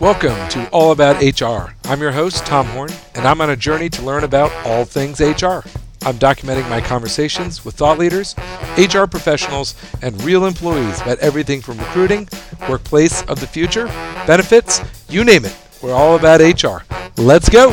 Welcome to All About HR. I'm your host, Tom Horn, and I'm on a journey to learn about all things HR. I'm documenting my conversations with thought leaders, HR professionals, and real employees about everything from recruiting, workplace of the future, benefits, you name it. We're all about HR. Let's go.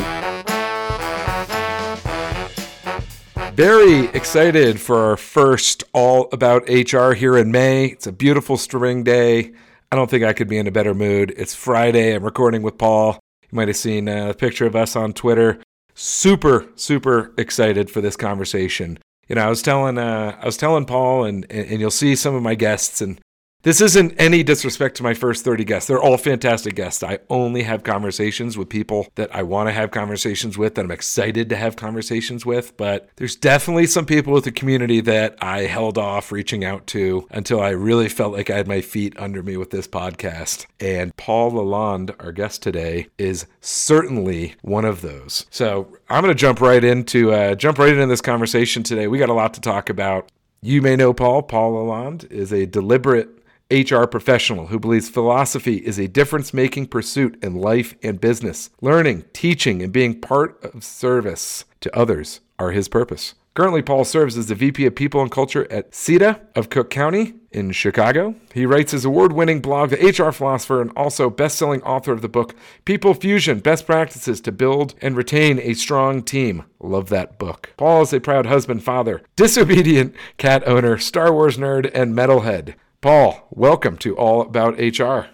Very excited for our first All About HR here in May. It's a beautiful spring day. I don't think I could be in a better mood. It's Friday. I'm recording with Paul. You might have seen a picture of us on Twitter. Super, super excited for this conversation. You know, I was telling, uh, I was telling Paul, and and you'll see some of my guests, and this isn't any disrespect to my first 30 guests. They're all fantastic guests. I only have conversations with people that I want to have conversations with, that I'm excited to have conversations with. But there's definitely some people with the community that I held off reaching out to until I really felt like I had my feet under me with this podcast. And Paul LaLonde, our guest today, is certainly one of those. So I'm going to jump right into uh, jump right into this conversation today. We got a lot to talk about. You may know Paul. Paul LaLonde is a deliberate HR professional who believes philosophy is a difference making pursuit in life and business. Learning, teaching, and being part of service to others are his purpose. Currently, Paul serves as the VP of People and Culture at CEDA of Cook County in Chicago. He writes his award winning blog, The HR Philosopher, and also best selling author of the book, People Fusion Best Practices to Build and Retain a Strong Team. Love that book. Paul is a proud husband, father, disobedient cat owner, Star Wars nerd, and metalhead. Paul, welcome to All About HR.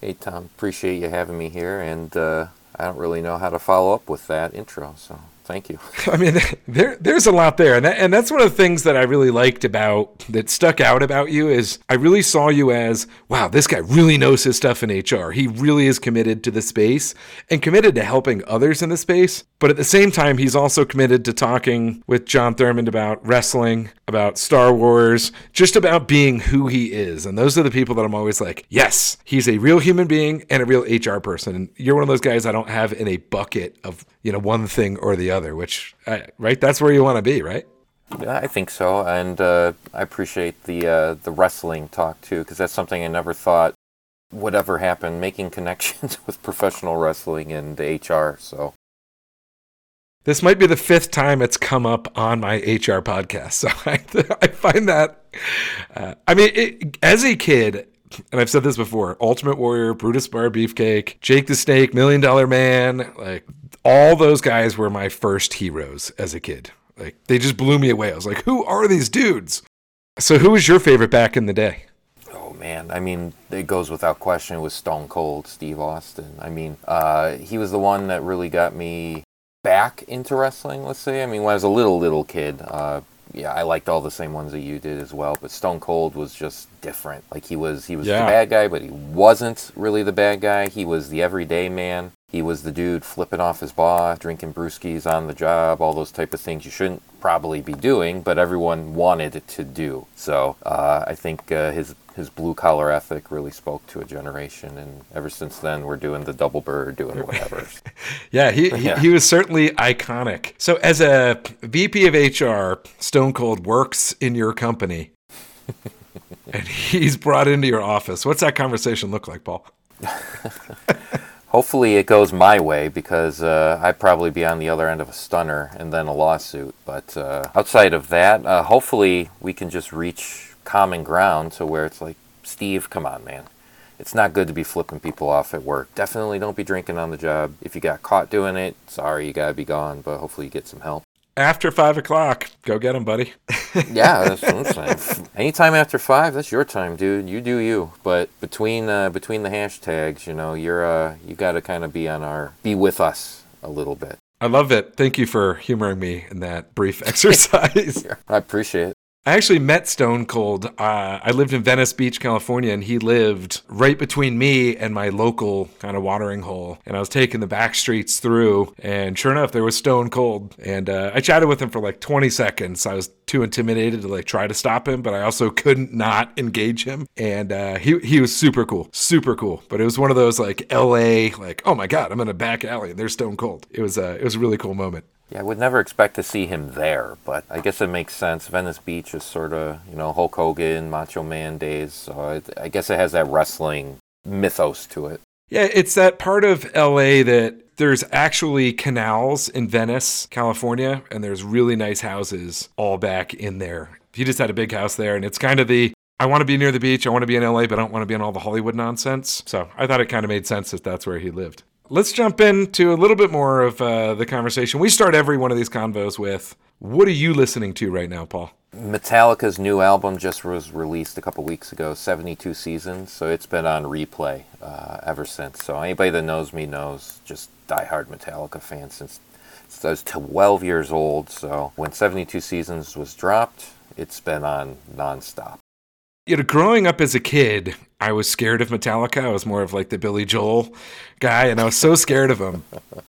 Hey, Tom. Appreciate you having me here, and uh, I don't really know how to follow up with that intro, so thank you. I mean, there there's a lot there, and that, and that's one of the things that I really liked about that stuck out about you is I really saw you as wow, this guy really knows his stuff in HR. He really is committed to the space and committed to helping others in the space. But at the same time, he's also committed to talking with John Thurmond about wrestling, about Star Wars, just about being who he is. And those are the people that I'm always like, yes, he's a real human being and a real HR person. And you're one of those guys I don't have in a bucket of you know one thing or the other. Which right, that's where you want to be, right? Yeah, I think so, and uh, I appreciate the uh, the wrestling talk too, because that's something I never thought would ever happen. Making connections with professional wrestling and HR. So this might be the fifth time it's come up on my HR podcast. So I, I find that, uh, I mean, it, as a kid, and I've said this before Ultimate Warrior, Brutus Bar Beefcake, Jake the Snake, Million Dollar Man, like all those guys were my first heroes as a kid. Like they just blew me away. I was like, who are these dudes? So who was your favorite back in the day? Oh man, I mean, it goes without question. It was Stone Cold Steve Austin. I mean, uh, he was the one that really got me back into wrestling, let's say. I mean, when I was a little, little kid, uh, yeah, I liked all the same ones that you did as well. But Stone Cold was just different. Like he was, he was yeah. the bad guy, but he wasn't really the bad guy. He was the everyday man. He was the dude flipping off his boss, drinking brewskis on the job, all those type of things you shouldn't probably be doing, but everyone wanted to do. So uh, I think uh, his his blue collar ethic really spoke to a generation, and ever since then we're doing the double bird, doing whatever. yeah, he, yeah. he was certainly iconic. So as a VP of HR, Stone Cold works in your company, and he's brought into your office. What's that conversation look like, Paul? Hopefully it goes my way because uh, I'd probably be on the other end of a stunner and then a lawsuit. But uh, outside of that, uh, hopefully we can just reach common ground to where it's like, Steve, come on, man. It's not good to be flipping people off at work. Definitely don't be drinking on the job. If you got caught doing it, sorry, you gotta be gone. But hopefully you get some help after five o'clock. Go get him, buddy. yeah, that's what I'm saying. Anytime after five, that's your time, dude. You do you. But between uh, between the hashtags, you know, you're uh, you got to kind of be on our be with us a little bit. I love it. Thank you for humoring me in that brief exercise. I appreciate it. I actually met Stone Cold. Uh, I lived in Venice Beach, California, and he lived right between me and my local kind of watering hole. And I was taking the back streets through, and sure enough, there was Stone Cold. And uh, I chatted with him for like 20 seconds. I was too intimidated to like try to stop him, but I also couldn't not engage him. And uh, he he was super cool, super cool. But it was one of those like L.A. like, oh my god, I'm in a back alley and there's Stone Cold. It was uh, it was a really cool moment. Yeah, I would never expect to see him there, but I guess it makes sense. Venice Beach is sort of, you know, Hulk Hogan, Macho Man days, so I guess it has that wrestling mythos to it. Yeah, it's that part of LA that there's actually canals in Venice, California, and there's really nice houses all back in there. He just had a big house there, and it's kind of the I want to be near the beach, I want to be in LA, but I don't want to be in all the Hollywood nonsense. So I thought it kind of made sense that that's where he lived. Let's jump into a little bit more of uh, the conversation. We start every one of these convos with what are you listening to right now, Paul? Metallica's new album just was released a couple weeks ago, 72 Seasons, so it's been on replay uh, ever since. So anybody that knows me knows just diehard Metallica fan since, since I was 12 years old. So when 72 Seasons was dropped, it's been on nonstop. You know, growing up as a kid, I was scared of Metallica. I was more of like the Billy Joel guy, and I was so scared of him.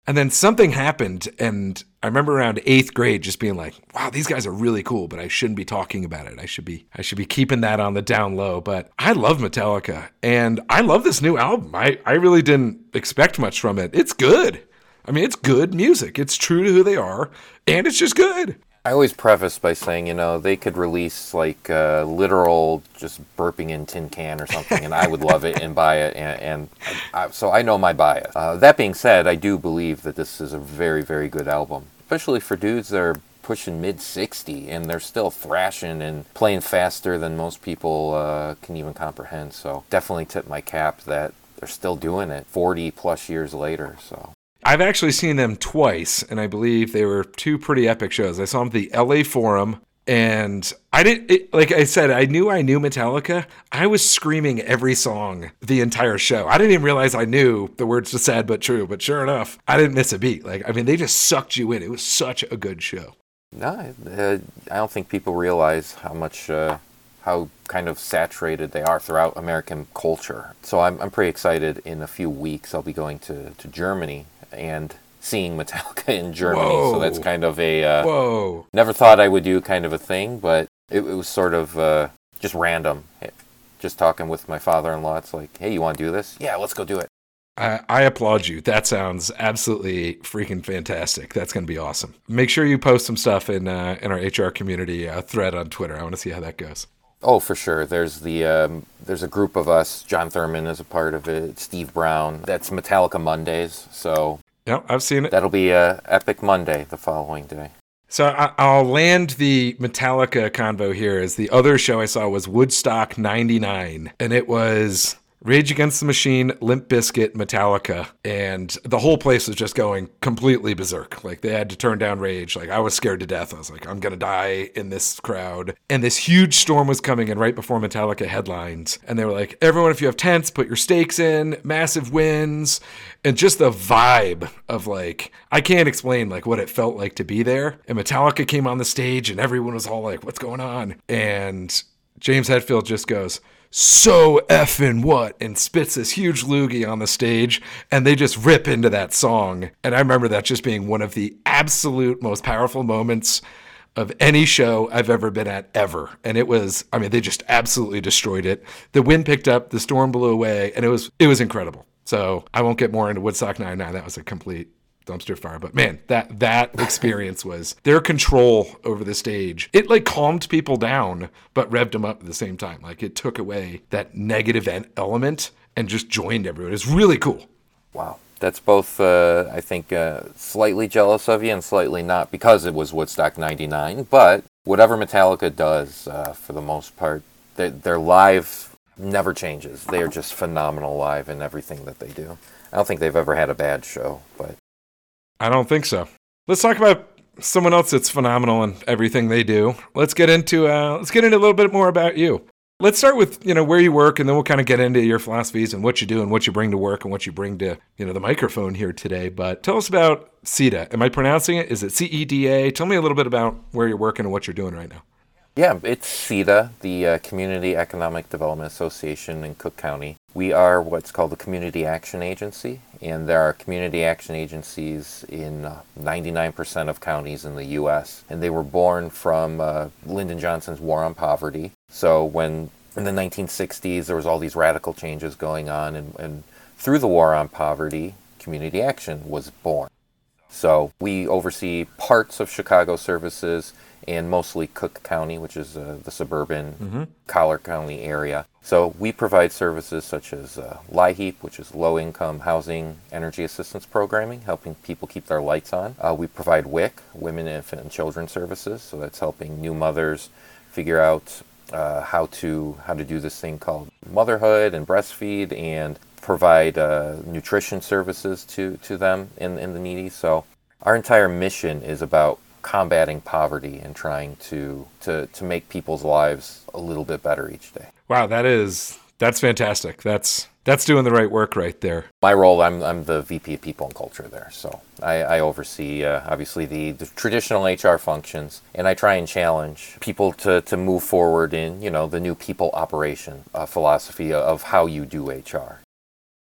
And then something happened, and I remember around eighth grade just being like, "Wow, these guys are really cool," but I shouldn't be talking about it. I should be, I should be keeping that on the down low. But I love Metallica, and I love this new album. I, I really didn't expect much from it. It's good. I mean, it's good music. It's true to who they are, and it's just good. I always preface by saying, you know, they could release like uh, literal just burping in tin can or something, and I would love it and buy it. And, and I, so I know my bias. Uh, that being said, I do believe that this is a very, very good album, especially for dudes that are pushing mid 60 and they're still thrashing and playing faster than most people uh, can even comprehend. So definitely tip my cap that they're still doing it 40 plus years later. So I've actually seen them twice, and I believe they were two pretty epic shows. I saw them at the LA Forum, and I didn't, it, like I said, I knew I knew Metallica. I was screaming every song the entire show. I didn't even realize I knew the words to Sad But True, but sure enough, I didn't miss a beat. Like, I mean, they just sucked you in. It was such a good show. No, uh, I don't think people realize how much. Uh how kind of saturated they are throughout American culture. So I'm, I'm pretty excited. In a few weeks, I'll be going to, to Germany and seeing Metallica in Germany. Whoa. So that's kind of a uh, whoa. Never thought I would do kind of a thing, but it, it was sort of uh, just random. Just talking with my father-in-law, it's like, hey, you want to do this? Yeah, let's go do it. I, I applaud you. That sounds absolutely freaking fantastic. That's going to be awesome. Make sure you post some stuff in uh, in our HR community uh, thread on Twitter. I want to see how that goes. Oh, for sure. There's the um, there's a group of us. John Thurman is a part of it. Steve Brown. That's Metallica Mondays. So yeah, I've seen it. That'll be a Epic Monday the following day. So I'll land the Metallica convo here. As the other show I saw was Woodstock '99, and it was Rage Against the Machine, Limp Bizkit, Metallica, and the whole place was just going completely berserk. Like they had to turn down Rage. Like I was scared to death. I was like, I'm gonna die in this crowd. And this huge storm was coming in right before Metallica headlines, and they were like, everyone, if you have tents, put your stakes in. Massive wins, and just the vibe of like I can't explain like what it felt like to be there. And Metallica came on the stage, and everyone was all like, "What's going on?" And James Hetfield just goes so effing what? And spits this huge loogie on the stage and they just rip into that song. And i remember that just being one of the absolute most powerful moments of any show i've ever been at ever. And it was i mean they just absolutely destroyed it. The wind picked up the storm blew away and it was it was incredible. So i won't get more into woodstock 99 that was a complete dumpster fire. But man, that that experience was their control over the stage. It like calmed people down, but revved them up at the same time. Like it took away that negative element and just joined everyone. It's really cool. Wow. That's both, uh, I think, uh, slightly jealous of you and slightly not because it was Woodstock 99. But whatever Metallica does, uh, for the most part, they, their live never changes. They are just phenomenal live in everything that they do. I don't think they've ever had a bad show, but I don't think so. Let's talk about someone else that's phenomenal in everything they do. Let's get into uh, let's get into a little bit more about you. Let's start with you know where you work, and then we'll kind of get into your philosophies and what you do and what you bring to work and what you bring to you know the microphone here today. But tell us about CEDA. Am I pronouncing it? Is it C E D A? Tell me a little bit about where you're working and what you're doing right now. Yeah, it's CEDA, the uh, Community Economic Development Association in Cook County. We are what's called the Community Action Agency, and there are community action agencies in uh, 99% of counties in the U.S. And they were born from uh, Lyndon Johnson's War on Poverty. So when in the 1960s there was all these radical changes going on, and, and through the War on Poverty, community action was born. So we oversee parts of Chicago services and mostly Cook County, which is uh, the suburban mm-hmm. Collier County area. So we provide services such as uh, LIHEAP, which is Low Income Housing Energy Assistance Programming, helping people keep their lights on. Uh, we provide WIC, Women, Infant, and Children Services, so that's helping new mothers figure out uh, how to how to do this thing called motherhood and breastfeed and provide uh, nutrition services to, to them in, in the needy. So our entire mission is about combating poverty and trying to, to, to make people's lives a little bit better each day. Wow, that is that's fantastic. That's that's doing the right work right there. My role, I'm, I'm the VP of People and Culture there. So I, I oversee, uh, obviously, the, the, traditional HR functions, and I try and challenge people to, to move forward in, you know, the new people operation uh, philosophy of how you do HR.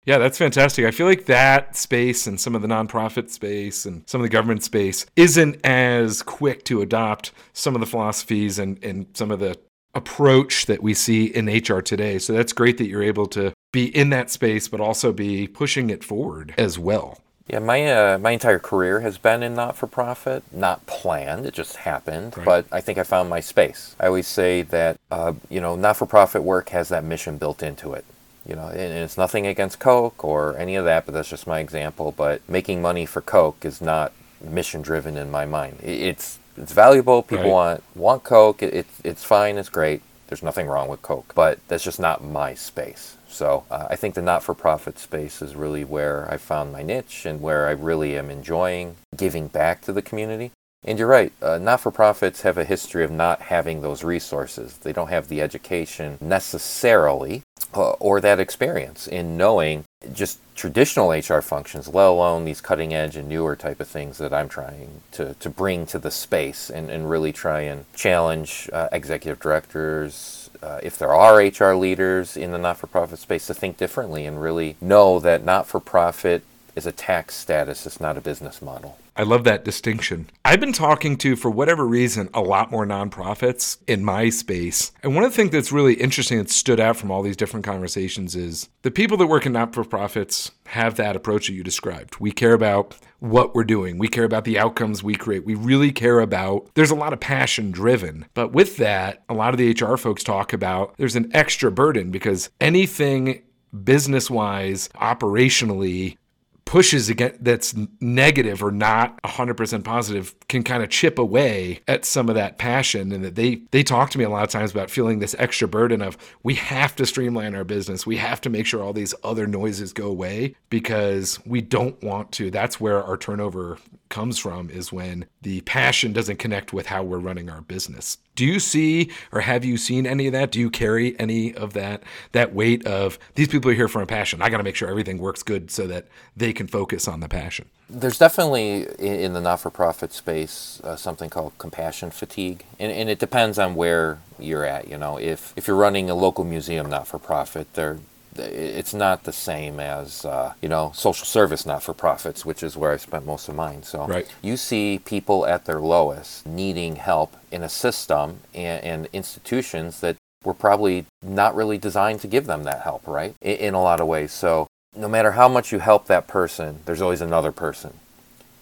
Yeah, that's fantastic. I feel like that space and some of the nonprofit space and some of the government space isn't as quick to adopt some of the philosophies and, and some of the approach that we see in HR today. So that's great that you're able to be in that space, but also be pushing it forward as well. Yeah, my uh, my entire career has been in not for profit, not planned. It just happened. Right. But I think I found my space. I always say that uh, you know not for profit work has that mission built into it you know, and it's nothing against Coke or any of that, but that's just my example. But making money for Coke is not mission driven in my mind. It's it's valuable. People right. want want Coke. It, it's it's fine. It's great. There's nothing wrong with Coke, but that's just not my space. So uh, I think the not-for-profit space is really where I found my niche and where I really am enjoying giving back to the community. And you're right, uh, not for profits have a history of not having those resources. They don't have the education necessarily uh, or that experience in knowing just traditional HR functions, let alone these cutting edge and newer type of things that I'm trying to, to bring to the space and, and really try and challenge uh, executive directors, uh, if there are HR leaders in the not for profit space, to think differently and really know that not for profit is a tax status, it's not a business model. I love that distinction. I've been talking to, for whatever reason, a lot more nonprofits in my space. And one of the things that's really interesting that stood out from all these different conversations is the people that work in not for profits have that approach that you described. We care about what we're doing, we care about the outcomes we create. We really care about, there's a lot of passion driven. But with that, a lot of the HR folks talk about there's an extra burden because anything business wise, operationally, pushes against that's negative or not 100% positive can kind of chip away at some of that passion and that they they talk to me a lot of times about feeling this extra burden of we have to streamline our business. We have to make sure all these other noises go away because we don't want to. That's where our turnover comes from is when the passion doesn't connect with how we're running our business. Do you see or have you seen any of that? Do you carry any of that that weight of these people are here for a passion? I got to make sure everything works good so that they can focus on the passion. There's definitely in the not-for-profit space uh, something called compassion fatigue, and, and it depends on where you're at. You know, if if you're running a local museum not-for-profit, they're it's not the same as uh, you know social service not for profits, which is where I spent most of mine. So right. you see people at their lowest needing help in a system and, and, institutions that were probably not really designed to give them that help, right? In, in a lot of ways. So no matter how much you help that person, there's always another person.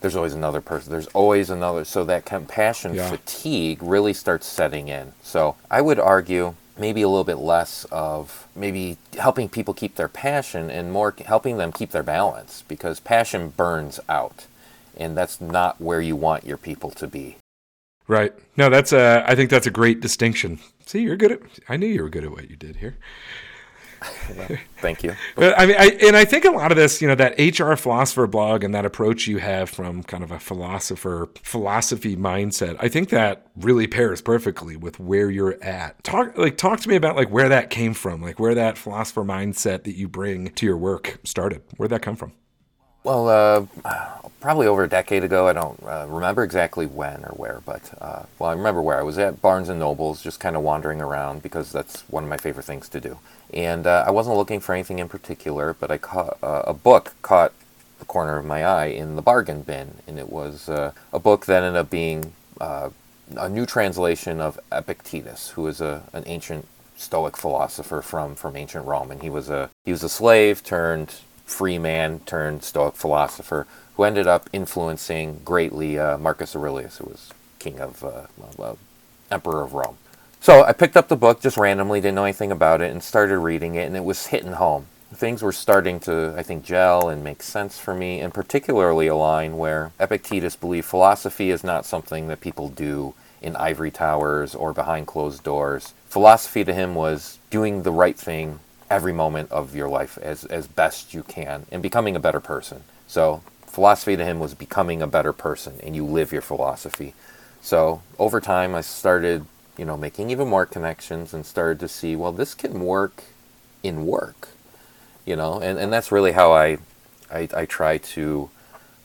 There's always another person. There's always another. So that compassion yeah. fatigue really starts setting in. So I would argue maybe a little bit less of maybe helping people keep their passion and more helping them keep their balance because passion burns out and that's not where you want your people to be. Right. No that's a i think that's a great distinction. See you're good at i knew you were good at what you did here Thank you. But I mean, I, and I think a lot of this, you know, that HR philosopher blog and that approach you have from kind of a philosopher philosophy mindset, I think that really pairs perfectly with where you're at. Talk like talk to me about like where that came from, like where that philosopher mindset that you bring to your work started. Where'd that come from? Well, uh, probably over a decade ago. I don't uh, remember exactly when or where, but uh, well, I remember where I was at Barnes and Nobles, just kind of wandering around because that's one of my favorite things to do. And uh, I wasn't looking for anything in particular, but I caught uh, a book caught the corner of my eye in the bargain bin, and it was uh, a book that ended up being a new translation of Epictetus, who is a, an ancient Stoic philosopher from, from ancient Rome, and he was a he was a slave turned free man turned Stoic philosopher who ended up influencing greatly uh, Marcus Aurelius, who was king of uh, emperor of Rome. So I picked up the book just randomly, didn't know anything about it, and started reading it, and it was hitting home. Things were starting to, I think, gel and make sense for me, and particularly a line where Epictetus believed philosophy is not something that people do in ivory towers or behind closed doors. Philosophy to him was doing the right thing every moment of your life as, as best you can and becoming a better person. So, philosophy to him was becoming a better person, and you live your philosophy. So, over time, I started, you know, making even more connections and started to see, well, this can work in work, you know, and, and that's really how I, I, I try to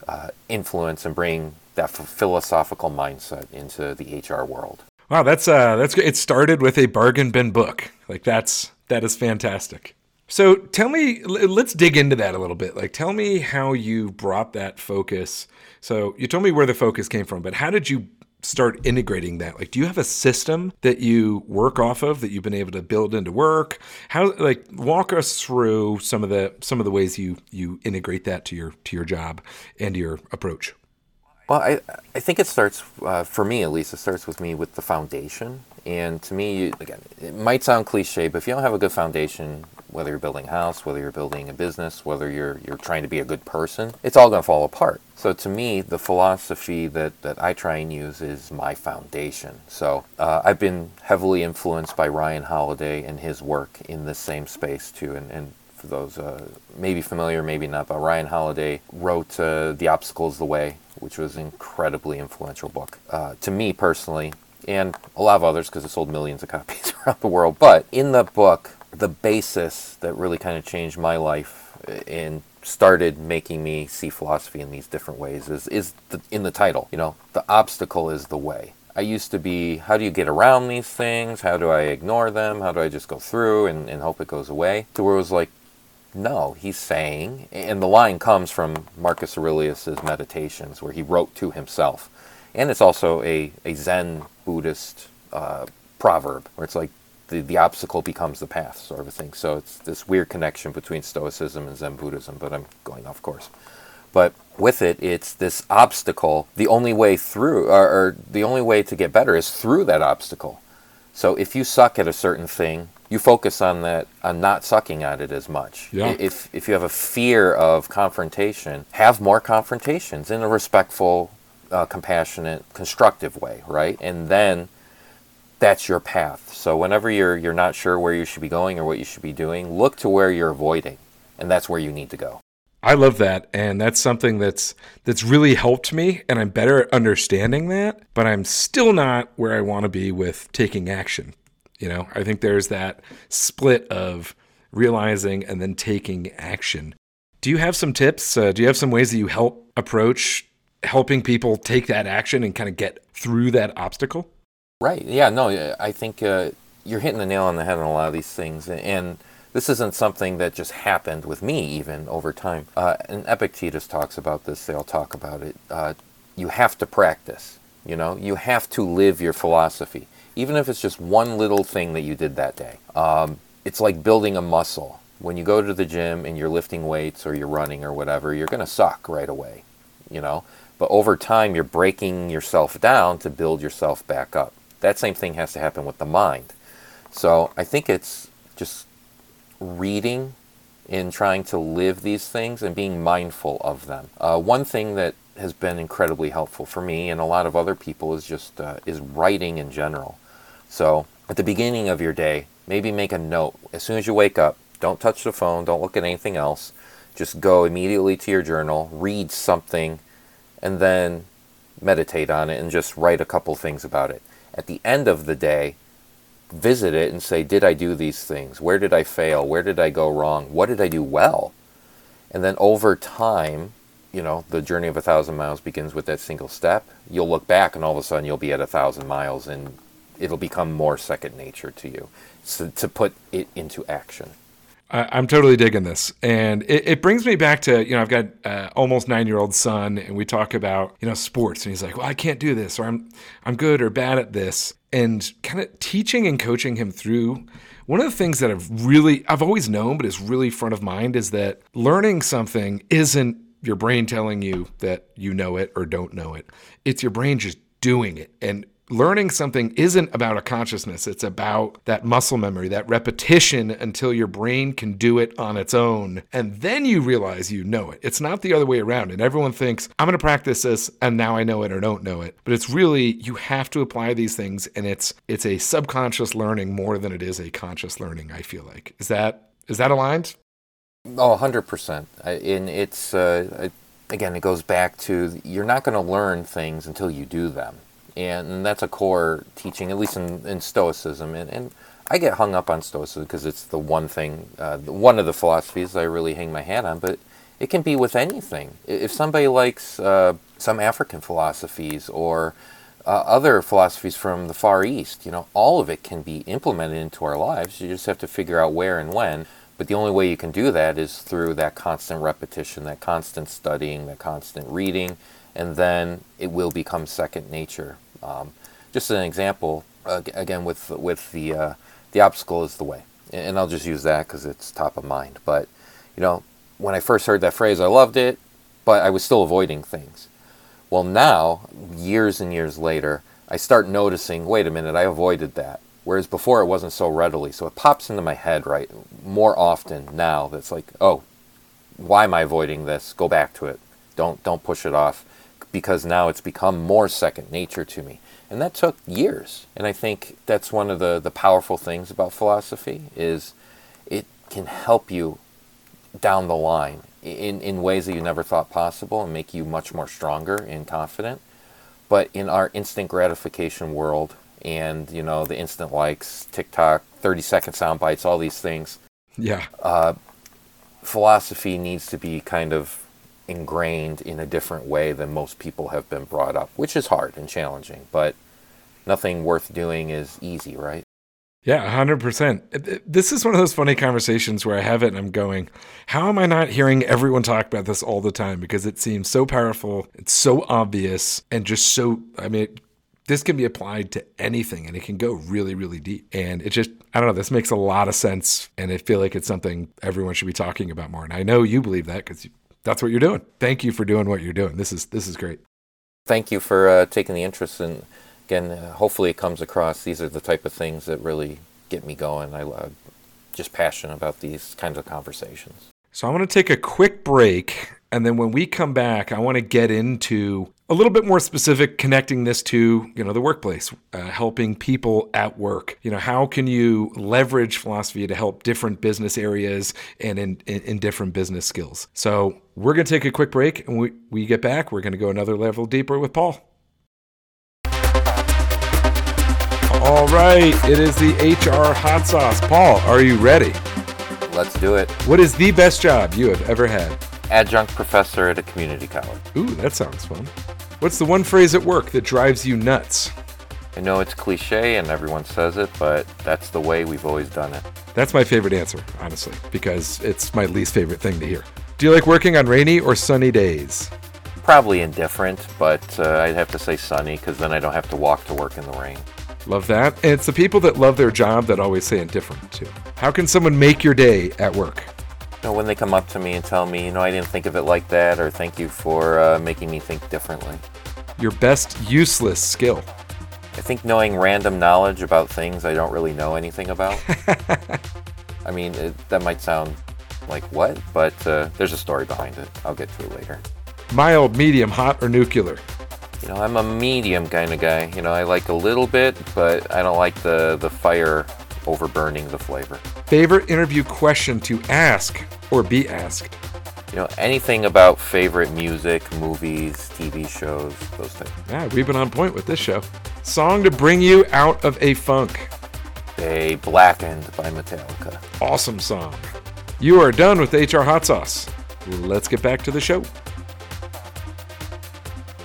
uh, influence and bring that philosophical mindset into the HR world. Wow, that's uh, that's it. Started with a bargain bin book. Like that's that is fantastic. So tell me, let's dig into that a little bit. Like, tell me how you brought that focus. So you told me where the focus came from, but how did you start integrating that? Like, do you have a system that you work off of that you've been able to build into work? How, like, walk us through some of the some of the ways you you integrate that to your to your job and your approach. Well, I, I think it starts, uh, for me at least, it starts with me with the foundation. And to me, again, it might sound cliche, but if you don't have a good foundation, whether you're building a house, whether you're building a business, whether you're, you're trying to be a good person, it's all going to fall apart. So to me, the philosophy that, that I try and use is my foundation. So uh, I've been heavily influenced by Ryan Holiday and his work in the same space too. And, and for those uh, maybe familiar, maybe not, but Ryan Holiday wrote uh, The Obstacle is the Way, which was an incredibly influential book uh, to me personally, and a lot of others because it sold millions of copies around the world. But in the book, the basis that really kind of changed my life uh, and started making me see philosophy in these different ways is, is the, in the title. You know, the obstacle is the way. I used to be, how do you get around these things? How do I ignore them? How do I just go through and, and hope it goes away? To where it was like, no, he's saying, and the line comes from Marcus Aurelius's Meditations, where he wrote to himself, and it's also a, a Zen Buddhist uh, proverb, where it's like the, the obstacle becomes the path, sort of a thing. So it's this weird connection between Stoicism and Zen Buddhism, but I'm going off course. But with it, it's this obstacle. The only way through, or, or the only way to get better is through that obstacle. So if you suck at a certain thing, you focus on that on not sucking at it as much. Yeah. If if you have a fear of confrontation, have more confrontations in a respectful, uh, compassionate, constructive way, right? And then that's your path. So whenever you're you're not sure where you should be going or what you should be doing, look to where you're avoiding, and that's where you need to go. I love that and that's something that's that's really helped me and I'm better at understanding that, but I'm still not where I want to be with taking action. You know, I think there's that split of realizing and then taking action. Do you have some tips? Uh, do you have some ways that you help approach helping people take that action and kind of get through that obstacle? Right. Yeah. No, I think uh, you're hitting the nail on the head on a lot of these things. And this isn't something that just happened with me, even over time. Uh, and Epictetus talks about this, they'll talk about it. Uh, you have to practice. You know, you have to live your philosophy even if it's just one little thing that you did that day. Um, it's like building a muscle. When you go to the gym and you're lifting weights or you're running or whatever, you're going to suck right away, you know? But over time, you're breaking yourself down to build yourself back up. That same thing has to happen with the mind. So I think it's just reading and trying to live these things and being mindful of them. Uh, one thing that has been incredibly helpful for me and a lot of other people is just uh, is writing in general. So at the beginning of your day, maybe make a note. As soon as you wake up, don't touch the phone, don't look at anything else. Just go immediately to your journal, read something, and then meditate on it and just write a couple things about it. At the end of the day, visit it and say, Did I do these things? Where did I fail? Where did I go wrong? What did I do well? And then over time, you know, the journey of a thousand miles begins with that single step. You'll look back and all of a sudden you'll be at a thousand miles and it'll become more second nature to you so to put it into action. I'm totally digging this, and it, it, brings me back to you know I've got uh, almost nine year old son, and we talk about you know sports, and he's like, well, I can't do this, or I'm I'm good or bad at this, and kind of teaching and coaching him through. One of the things that I've really I've always known, but is really front of mind, is that learning something isn't your brain telling you that you know it or don't know it. It's your brain just doing it and learning something isn't about a consciousness. It's about that muscle memory, that repetition until your brain can do it on its own. And then you realize you know it. It's not the other way around. And everyone thinks, I'm going to practice this and now I know it or don't know it. But it's really, you have to apply these things and it's, it's a subconscious learning more than it is a conscious learning, I feel like. Is that, is that aligned? Oh, 100%. And it's, uh, again, it goes back to you're not going to learn things until you do them. And that's a core teaching, at least in, in Stoicism. And, and I get hung up on Stoicism because it's the one thing, uh, one of the philosophies I really hang my hat on, but it can be with anything. If somebody likes uh, some African philosophies or uh, other philosophies from the Far East, you know, all of it can be implemented into our lives. You just have to figure out where and when. But the only way you can do that is through that constant repetition, that constant studying, that constant reading, and then it will become second nature. Um, just an example, again, with with the uh, the obstacle is the way, and I'll just use that because it's top of mind. But you know, when I first heard that phrase, I loved it, but I was still avoiding things. Well, now, years and years later, I start noticing. Wait a minute, I avoided that Whereas before it wasn't so readily. So it pops into my head, right, more often now that's like, oh, why am I avoiding this? Go back to it. Don't don't push it off because now it's become more second nature to me. And that took years. And I think that's one of the, the powerful things about philosophy is it can help you down the line in, in ways that you never thought possible and make you much more stronger and confident. But in our instant gratification world, and you know the instant likes, TikTok, thirty second sound bites, all these things. Yeah. Uh, philosophy needs to be kind of ingrained in a different way than most people have been brought up, which is hard and challenging. But nothing worth doing is easy, right? Yeah, 100%. This is one of those funny conversations where I have it and I'm going, how am I not hearing everyone talk about this all the time? Because it seems so powerful, it's so obvious, and just so, I mean, this can be applied to anything and it can go really, really deep. And it just, I don't know, this makes a lot of sense. And I feel like it's something everyone should be talking about more. And I know you believe that because that's what you're doing. Thank you for doing what you're doing. This is, this is great. Thank you for uh, taking the interest. And again, uh, hopefully it comes across. These are the type of things that really get me going. I love just passionate about these kinds of conversations. So I want to take a quick break. And then when we come back, I want to get into a little bit more specific, connecting this to you know the workplace, uh, helping people at work. You know, how can you leverage philosophy to help different business areas and in, in, in different business skills? So we're going to take a quick break, and we we get back, we're going to go another level deeper with Paul. All right, it is the HR hot sauce. Paul, are you ready? Let's do it. What is the best job you have ever had? Adjunct professor at a community college. Ooh, that sounds fun. What's the one phrase at work that drives you nuts? I know it's cliche and everyone says it, but that's the way we've always done it. That's my favorite answer, honestly, because it's my least favorite thing to hear. Do you like working on rainy or sunny days? Probably indifferent, but uh, I'd have to say sunny because then I don't have to walk to work in the rain. Love that. And it's the people that love their job that always say indifferent, too. How can someone make your day at work? You know, when they come up to me and tell me, you know, I didn't think of it like that, or thank you for uh, making me think differently. Your best useless skill. I think knowing random knowledge about things I don't really know anything about. I mean, it, that might sound like what, but uh, there's a story behind it. I'll get to it later. Mild, medium, hot, or nuclear? You know, I'm a medium kind of guy. You know, I like a little bit, but I don't like the, the fire overburning the flavor. Favorite interview question to ask or be asked? You know, anything about favorite music, movies, TV shows, those things. Yeah, we've been on point with this show. Song to bring you out of a funk. A Blackened by Metallica. Awesome song. You are done with HR Hot Sauce. Let's get back to the show.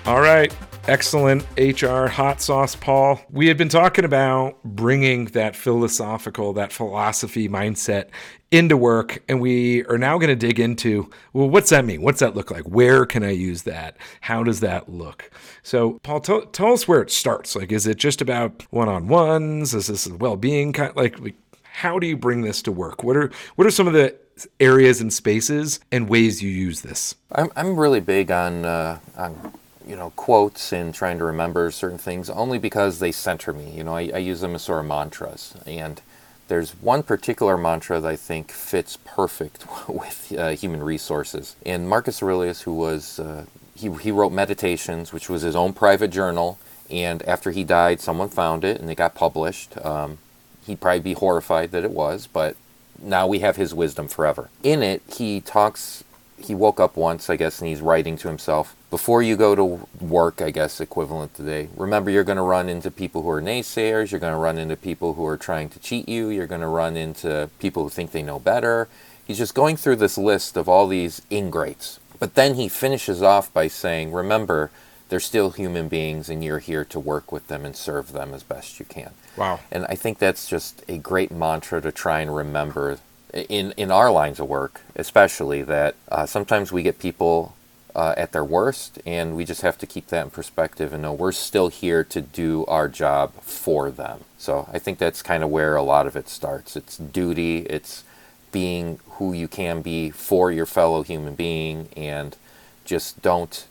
All right. Excellent HR hot sauce, Paul. We have been talking about bringing that philosophical, that philosophy mindset into work, and we are now going to dig into well, what's that mean? What's that look like? Where can I use that? How does that look? So, Paul, tell, tell us where it starts. Like, is it just about one on ones? Is this well being? Kind like, like, how do you bring this to work? What are what are some of the areas and spaces and ways you use this? I'm I'm really big on uh, on you know, quotes and trying to remember certain things only because they center me. You know, I, I use them as sort of mantras. And there's one particular mantra that I think fits perfect with uh, human resources. And Marcus Aurelius, who was, uh, he, he wrote Meditations, which was his own private journal. And after he died, someone found it and it got published. Um, he'd probably be horrified that it was, but now we have his wisdom forever. In it, he talks he woke up once, I guess, and he's writing to himself. Before you go to work, I guess, equivalent today, remember you're going to run into people who are naysayers. You're going to run into people who are trying to cheat you. You're going to run into people who think they know better. He's just going through this list of all these ingrates. But then he finishes off by saying, remember, they're still human beings and you're here to work with them and serve them as best you can. Wow. And I think that's just a great mantra to try and remember in in our lines of work, especially that uh, sometimes we get people uh, at their worst, and we just have to keep that in perspective and know we're still here to do our job for them. So I think that's kind of where a lot of it starts. It's duty. It's being who you can be for your fellow human being, and just don't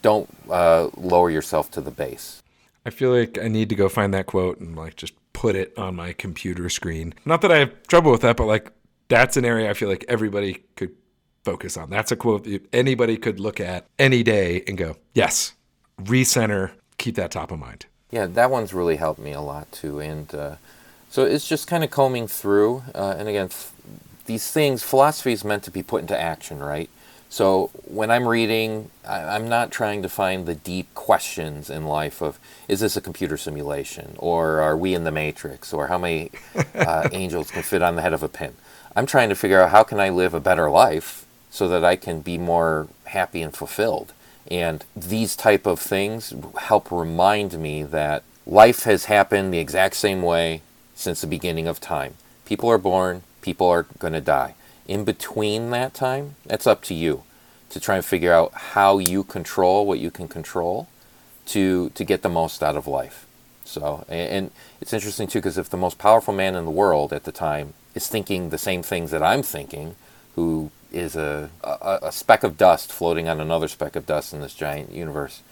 don't uh, lower yourself to the base. I feel like I need to go find that quote and like just put it on my computer screen. Not that I have trouble with that, but like that's an area I feel like everybody could focus on. That's a quote that anybody could look at any day and go, yes, recenter, keep that top of mind. Yeah, that one's really helped me a lot too. And uh, so it's just kind of combing through. Uh, and again, f- these things, philosophy is meant to be put into action, right? So when I'm reading, I, am not trying to find the deep questions in life of is this a computer simulation or are we in the matrix or how many uh, angels can fit on the head of a pin. I'm trying to figure out how can I live a better life so that I can be more happy and fulfilled. And these type of things help remind me that life has happened the exact same way since the beginning of time. People are born, people are going to die. In between that time, that's up to you to try and figure out how you control what you can control to to get the most out of life. So, and it's interesting too because if the most powerful man in the world at the time is thinking the same things that I'm thinking, who is a, a, a, speck of dust floating on another speck of dust in this giant universe,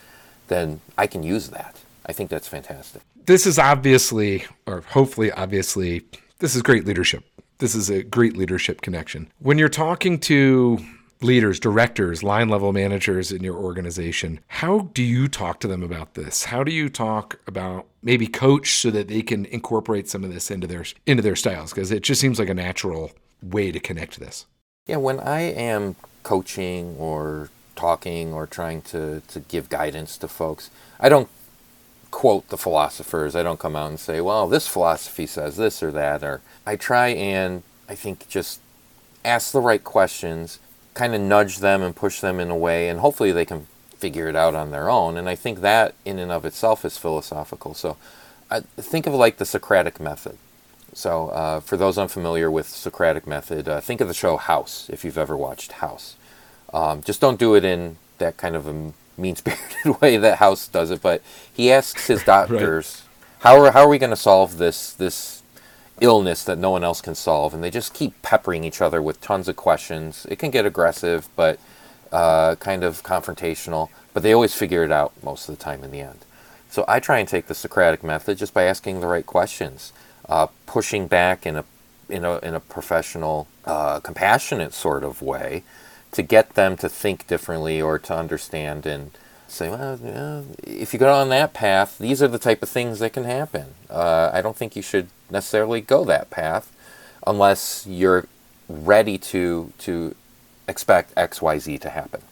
then I can use that. I think that's fantastic. This is obviously, or hopefully, obviously, this is great leadership. This is a great leadership connection. When you're talking to leaders, directors, line level managers in your organization. How do you talk to them about this? How do you talk about maybe coach so that they can incorporate some of this into their into their styles because it just seems like a natural way to connect this. Yeah, when I am coaching or talking or trying to, to give guidance to folks, I don't quote the philosophers. I don't come out and say, well, this philosophy says this or that. Or I try and I think just ask the right questions kind of nudge them and push them in a way, and hopefully they can figure it out on their own. And I think that in and of itself is philosophical. So I think of like the Socratic method. So uh, for those unfamiliar with Socratic method, uh, think of the show House if you've ever watched House. Um, just don't do it in that kind of a mean-spirited way that House does it. But he asks his doctors, right. "How are how are we going to solve this this illness that no one else can solve, and they just keep peppering each other with tons of questions. It can get aggressive, but uh, kind of confrontational, but they always figure it out most of the time in the end. So I try and take the Socratic method just by asking the right questions, uh, pushing back in a in a in a professional, uh, compassionate sort of way, to get them to think differently or to understand and say, well, yeah, if you go on that path, these are the type of things that can happen. Uh, I don't think you should necessarily go that path unless you're ready to to expect X, Y, Z to happen.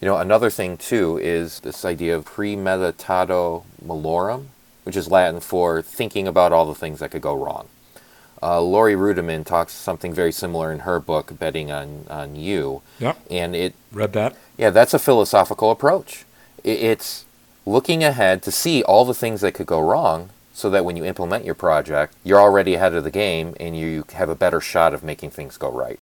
You know, another thing too is this idea of premeditatio malorum, which is Latin for thinking about all the things that could go wrong. Uh, Laurie Ruettimann talks something very similar in her book, Betting on, on You. Yep. And it read that. Yeah, that's a philosophical approach. It's looking ahead to see all the things that could go wrong so that when you implement your project, you're already ahead of the game and you have a better shot of making things go right.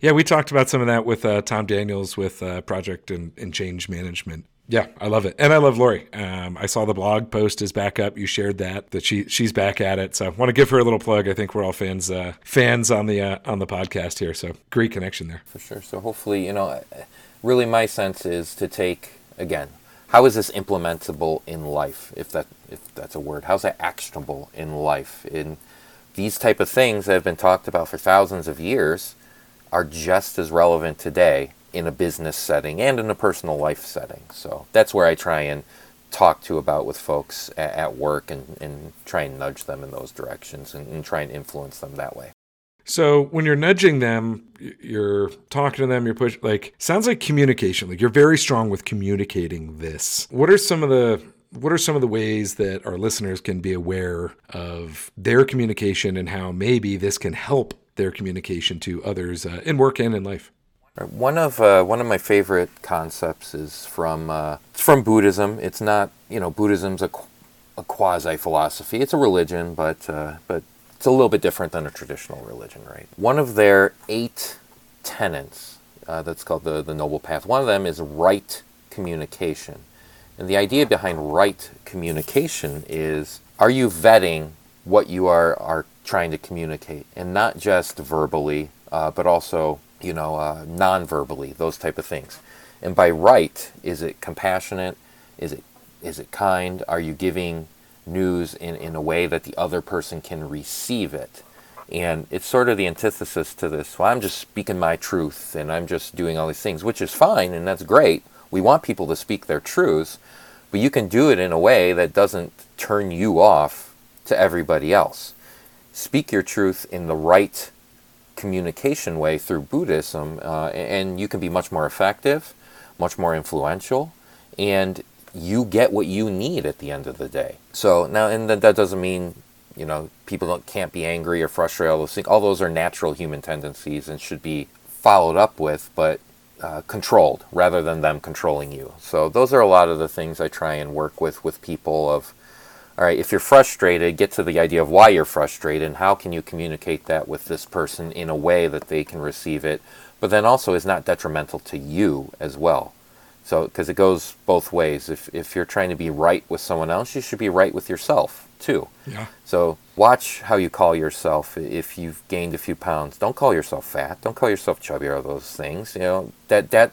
Yeah, we talked about some of that with uh, Tom Daniels with uh, project and, and, change management. Yeah, I love it, and I love Laurie. Um, I saw the blog post is back up. You shared that that she she's back at it. So I want to give her a little plug. I think we're all fans uh, fans on the uh, on the podcast here. So great connection there for sure. So hopefully, you know, really my sense is to take again how is this implementable in life if that if that's a word how's that actionable in life in these type of things that have been talked about for thousands of years are just as relevant today in a business setting and in a personal life setting so that's where i try and talk to about with folks at, at work and, and try and nudge them in those directions and, and try and influence them that way so when you're nudging them, you're talking to them, you're pushing, like, sounds like communication. Like you're very strong with communicating this. What are some of the what are some of the ways that our listeners can be aware of their communication and how maybe this can help their communication to others uh, in work and in life? One of uh, one of my favorite concepts is from uh, it's from Buddhism. It's not you know Buddhism's a, a quasi philosophy. It's a religion, but uh, but it's a little bit different than a traditional religion, right? One of their eight tenets, uh, that's called the, the Noble Path, one of them is right communication. And the idea behind right communication is are you vetting what you are, are trying to communicate? And not just verbally, uh, but also, you know, uh, non verbally, those type of things. And by right, is it compassionate? Is it, is it kind? Are you giving news in, in a way that the other person can receive it. And it's sort of the antithesis to this. Well, I'm just speaking my truth and I'm just doing all these things, which is fine and that's great. We want people to speak their truths, but you can do it in a way that doesn't turn you off to everybody else. Speak your truth in the right communication way through Buddhism, uh, and you can be much more effective, much more influential, and you get what you need at the end of the day. So now, and that, doesn't mean you know people don't, can't be angry or frustrated. All those things, all those are natural human tendencies and should be followed up with, but uh, controlled rather than them controlling you. So those are a lot of the things I try and work with with people. Of all right, if you're frustrated, get to the idea of why you're frustrated and how can you communicate that with this person in a way that they can receive it, but then also is not detrimental to you as well. So, because it goes both ways. If, if you're trying to be right with someone else, you should be right with yourself too. Yeah. So, watch how you call yourself if you've gained a few pounds. Don't call yourself fat. Don't call yourself chubby or those things. You know, that, that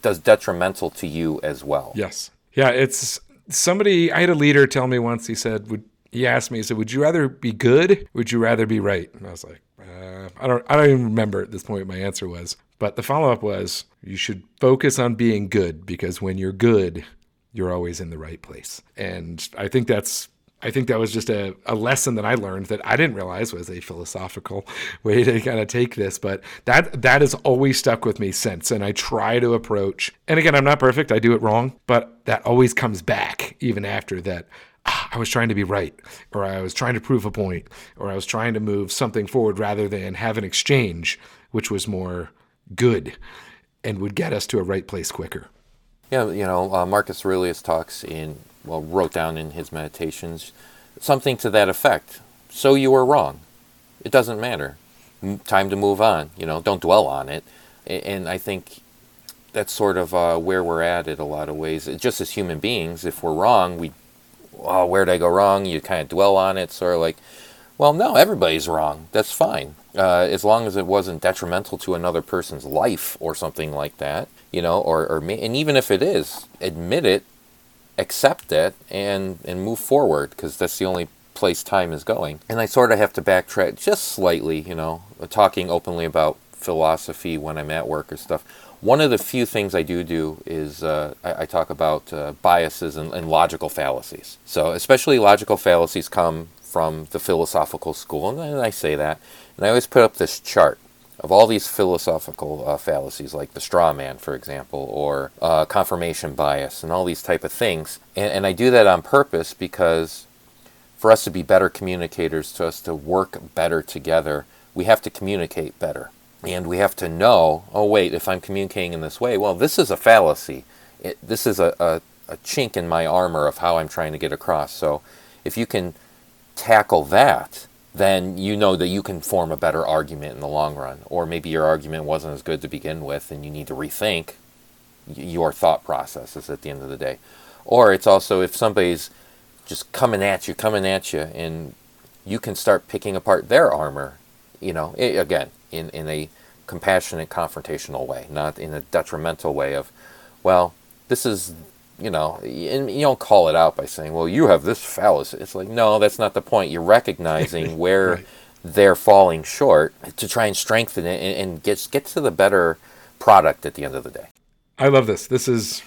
does detrimental to you as well. Yes. Yeah. It's somebody, I had a leader tell me once, he said, would, he asked me, he said, would you rather be good? Would you rather be right? And I was like, uh, I don't, I don't even remember at this point what my answer was. But the follow up was you should focus on being good because when you're good, you're always in the right place. And I think that's I think that was just a, a lesson that I learned that I didn't realize was a philosophical way to kind of take this. But that that has always stuck with me since. And I try to approach and again I'm not perfect, I do it wrong, but that always comes back even after that. Ah, I was trying to be right, or I was trying to prove a point, or I was trying to move something forward rather than have an exchange, which was more good and would get us to a right place quicker. Yeah, you know, uh, Marcus Aurelius talks in, well, wrote down in his meditations something to that effect. So you were wrong. It doesn't matter. Time to move on. You know, don't dwell on it. And I think that's sort of uh, where we're at in a lot of ways. Just as human beings, if we're wrong, we, oh, where did I go wrong? You kind of dwell on it, sort of like, well, no, everybody's wrong. That's fine. Uh, as long as it wasn't detrimental to another person's life or something like that, you know, or, or and even if it is, admit it, accept it, and, and move forward because that's the only place time is going. And I sort of have to backtrack just slightly, you know, talking openly about philosophy when I'm at work or stuff. One of the few things I do do is uh, I, I, talk about uh, biases and, and logical fallacies. So, especially logical fallacies come from the philosophical school, and I say that. And I always put up this chart of all these philosophical uh, fallacies, like the straw man, for example, or uh, confirmation bias, and all these type of things. And, and I do that on purpose because for us to be better communicators, to us to work better together, we have to communicate better. And we have to know, oh, wait, if I'm communicating in this way, well, this is a fallacy. It, this is a, a, a chink in my armor of how I'm trying to get across. So if you can tackle that, then you know that you can form a better argument in the long run. Or maybe your argument wasn't as good to begin with and you need to rethink your thought processes at the end of the day. Or it's also if somebody's just coming at you, coming at you, and you can start picking apart their armor, you know, again, in, in a compassionate, confrontational way, not in a detrimental way of, well, this is you know, and you don't call it out by saying, "Well, you have this fallacy." It's like, no, that's not the point. You're recognizing where right. they're falling short to try and strengthen it and, and get get to the better product at the end of the day. I love this. This is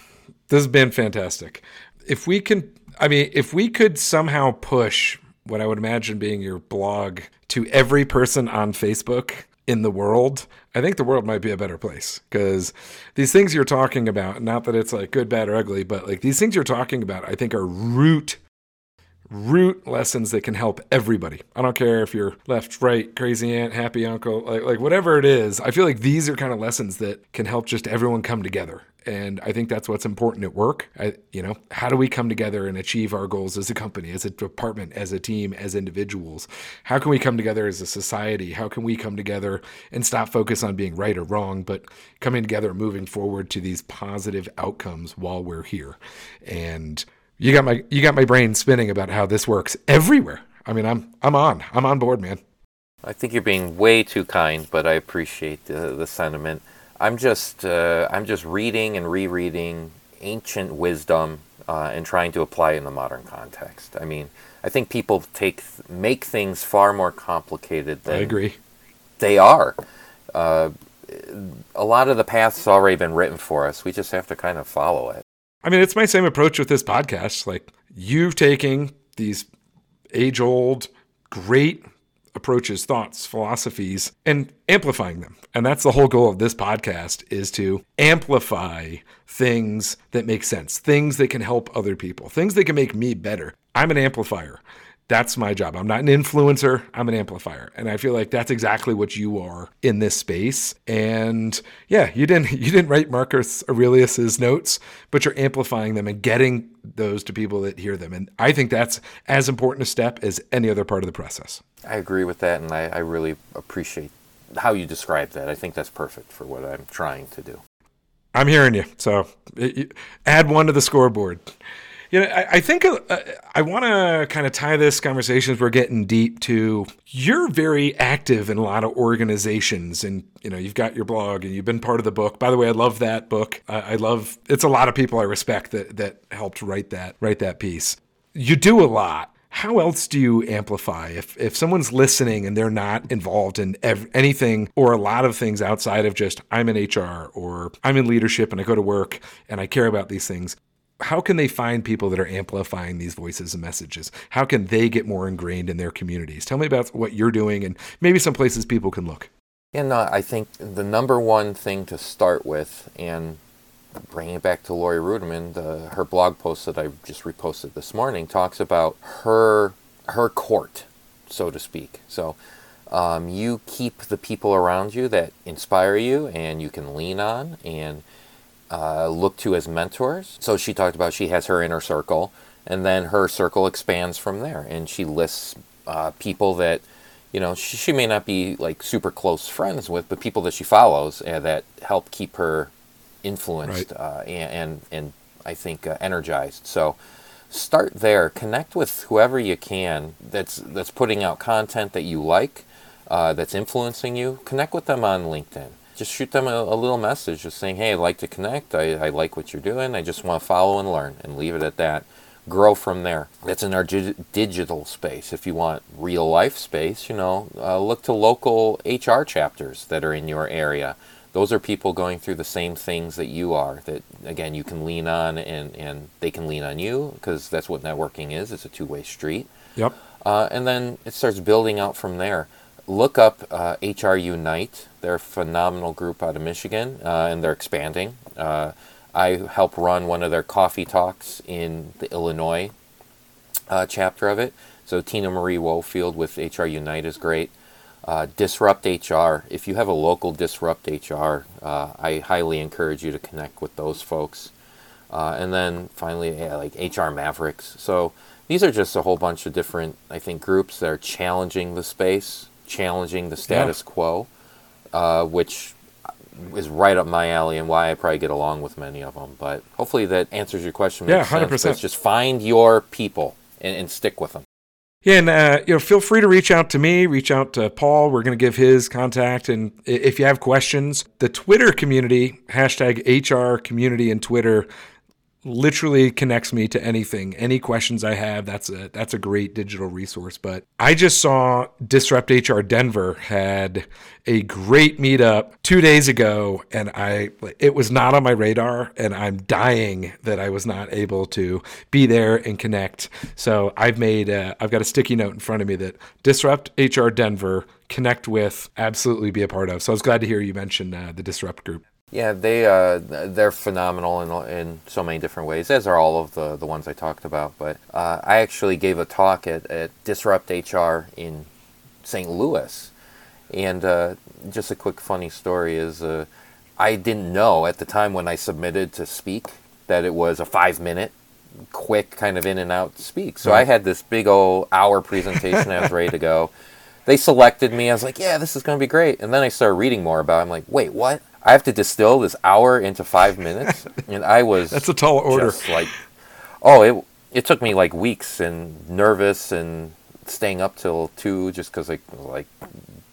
this has been fantastic. If we can, I mean, if we could somehow push what I would imagine being your blog to every person on Facebook in the world, I think the world might be a better place because these things you're talking about, not that it's like good, bad, or ugly, but like these things you're talking about, I think are root root lessons that can help everybody. I don't care if you're left, right, crazy aunt, happy uncle, like, like whatever it is. I feel like these are kind of lessons that can help just everyone come together. And I think that's what's important at work. I, you know, how do we come together and achieve our goals as a company, as a department, as a team, as individuals? How can we come together as a society? How can we come together and stop focus on being right or wrong, but coming together, and moving forward to these positive outcomes while we're here? And you got my you got my brain spinning about how this works everywhere. I mean, I'm I'm on. I'm on board, man. I think you're being way too kind, but I appreciate the, the sentiment. I'm just uh, I'm just reading and rereading ancient wisdom uh, and trying to apply it in the modern context. I mean, I think people take make things far more complicated than I agree. They are. Uh, a lot of the paths already been written for us. We just have to kind of follow it. I mean, it's my same approach with this podcast. Like you taking these age old, great approaches, thoughts, philosophies, and amplifying them. And that's the whole goal of this podcast is to amplify things that make sense, things that can help other people, things that can make me better. I'm an amplifier that's my job. I'm not an influencer, I'm an amplifier. And I feel like that's exactly what you are in this space. And yeah, you didn't you didn't write Marcus Aurelius's notes, but you're amplifying them and getting those to people that hear them. And I think that's as important a step as any other part of the process. I agree with that and I, I really appreciate how you describe that. I think that's perfect for what I'm trying to do. I'm hearing you. So add one to the scoreboard. You know, I, I think uh, I want to kind of tie this conversation as we're getting deep to you're very active in a lot of organizations and you know you've got your blog and you've been part of the book. By the way i love that book. I, I love it's a lot of people i respect that that helped write that write that piece. You do a lot. How else do you amplify if if someone's listening and they're not involved in ev- anything or a lot of things outside of just I'm in HR or I'm in leadership and I go to work and I care about these things how can they find people that are amplifying these voices and messages? How can they get more ingrained in their communities? Tell me about what you're doing and maybe some places people can look. And uh, I think the number one thing to start with, and bringing it back to Laurie Ruettimann, the, her blog post that I just reposted this morning talks about her her court, so to speak. So um, you keep the people around you that inspire you and you can lean on and uh, look to as mentors. So she talked about she has her inner circle, and then her circle expands from there, and she lists uh, people that you know she, she, may not be like super close friends with, but people that she follows uh, that help keep her influenced right. Uh, and, and, and I think uh, energized. So start there. Connect with whoever you can that's that's putting out content that you like, uh, that's influencing you. Connect with them on LinkedIn just shoot them a, a, little message just saying, hey, I'd like to connect. I, I like what you're doing. I just want to follow and learn and leave it at that. Grow from there. That's in our gi- digital space. If you want real life space, you know, uh, look to local HR chapters that are in your area. Those are people going through the same things that you are. That again, you can lean on, and and they can lean on you because that's what networking is. It's a two way street. Yep. Uh, and then it starts building out from there look up uh, HR Unite. They're a phenomenal group out of Michigan, uh, and they're expanding. Uh, I help run one of their coffee talks in the Illinois uh, chapter of it. So Tina Marie Wofield with HR Unite is great. Uh, Disrupt HR. If you have a local Disrupt HR, uh, I highly encourage you to connect with those folks. and then finally, yeah, like HR Mavericks. So these are just a whole bunch of different, I think, groups that are challenging the space challenging the status yeah. quo, uh, which is right up my alley and why I probably get along with many of them. But hopefully that answers your question. Yeah, hundred percent. Just find your people and, and stick with them. Yeah, and uh, you know, feel free to reach out to me, reach out to Paul. We're going to give his contact, and if you have questions, the Twitter community hashtag HR community and Twitter literally connects me to anything. Any questions I have, that's a that's a great digital resource. But I just saw Disrupt HR Denver had a great meetup two days ago, and I it was not on my radar, and I'm dying that I was not able to be there and connect. So I've made I've got a sticky note in front of me that Disrupt HR Denver connect with, absolutely be a part of. So I was glad to hear you mention uh, the Disrupt group. Yeah, they uh, they're phenomenal in in so many different ways, as are all of the the ones I talked about. But uh, I actually gave a talk at, at Disrupt HR in St. Louis, and uh, just a quick funny story is uh, I didn't know at the time when I submitted to speak that it was a five minute quick kind of in and out speak. So. I had this big old hour presentation I was ready to go. They selected me. I was like, yeah, this is going to be great. And then I started reading more about it. I'm like, wait, what? I have to distill this hour into five minutes, and I was that's a tall order. like, oh, it it took me like weeks and nervous and staying up till two just because I was like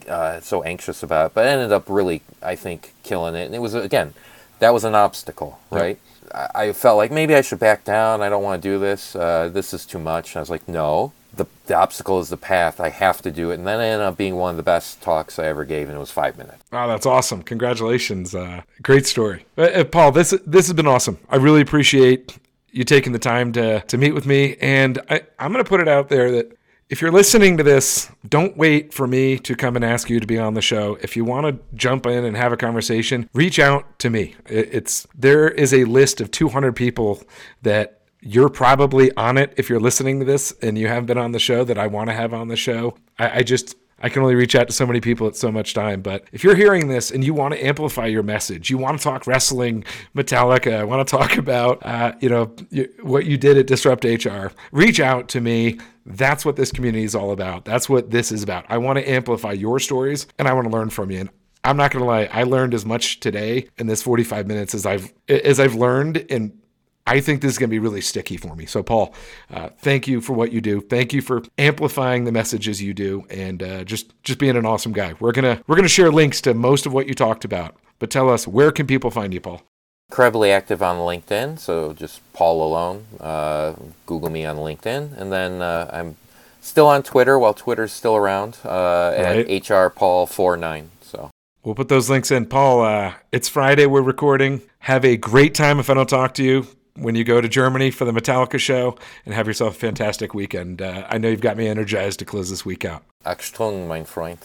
uh, so anxious about it. But I ended up really, I think, killing it. And it was again, that was an obstacle, right? Yep. I, I, felt like maybe I should back down. I don't want to do this. Uh, this is too much. And I was like, no, the, the obstacle is the path. I have to do it. And then I ended up being one of the best talks I ever gave, and it was five minutes. Wow, that's awesome! Congratulations, uh, great story, uh, uh, Paul. This this has been awesome. I really appreciate you taking the time to to meet with me, and I, I'm going to put it out there that. If you're listening to this, don't wait for me to come and ask you to be on the show. If you want to jump in and have a conversation, reach out to me. It's there is a list of 200 people that you're probably on it if you're listening to this and you haven't been on the show that I want to have on the show. I, I just I can only reach out to so many people at so much time. But if you're hearing this and you want to amplify your message, you want to talk wrestling, Metallica, I want to talk about, uh, you know, what you did at Disrupt HR, reach out to me. That's what this community is all about. That's what this is about. I want to amplify your stories and I want to learn from you. And I'm not going to lie, I learned as much today in this 45 minutes as I've as I've learned in I think this is going to be really sticky for me. So, Paul, uh, thank you for what you do. Thank you for amplifying the messages you do, and uh, just just being an awesome guy. We're gonna we're gonna share links to most of what you talked about. But tell us, where can people find you, Paul? Incredibly active on LinkedIn, so just Paul LaLonde. Uh, Google me on LinkedIn, and then uh, I'm still on Twitter while Twitter's still around uh, right. at hrpaul49. So we'll put those links in. Paul, uh, it's Friday. We're recording. Have a great time. If I don't talk to you, when you go to Germany for the Metallica show and have yourself a fantastic weekend. Uh, I know you've got me energized to close this week out. Achtung, mein Freund.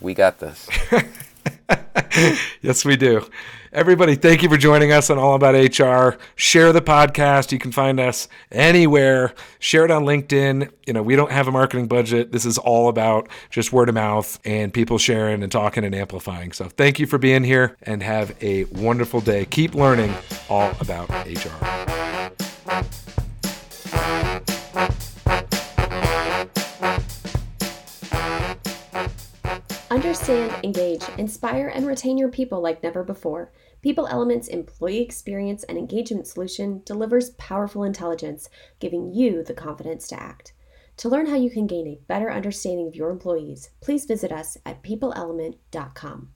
We got this. yes, we do. Everybody, thank you for joining us on All About HR. Share the podcast. You can find us anywhere. Share it on LinkedIn. You know, we don't have a marketing budget. This is all about just word of mouth and people sharing and talking and amplifying. So thank you for being here and have a wonderful day. Keep learning all about HR. Understand, engage, inspire, and retain your people like never before. People Element's employee experience and engagement solution delivers powerful intelligence, giving you the confidence to act. To learn how you can gain a better understanding of your employees, please visit us at peopleelement.com.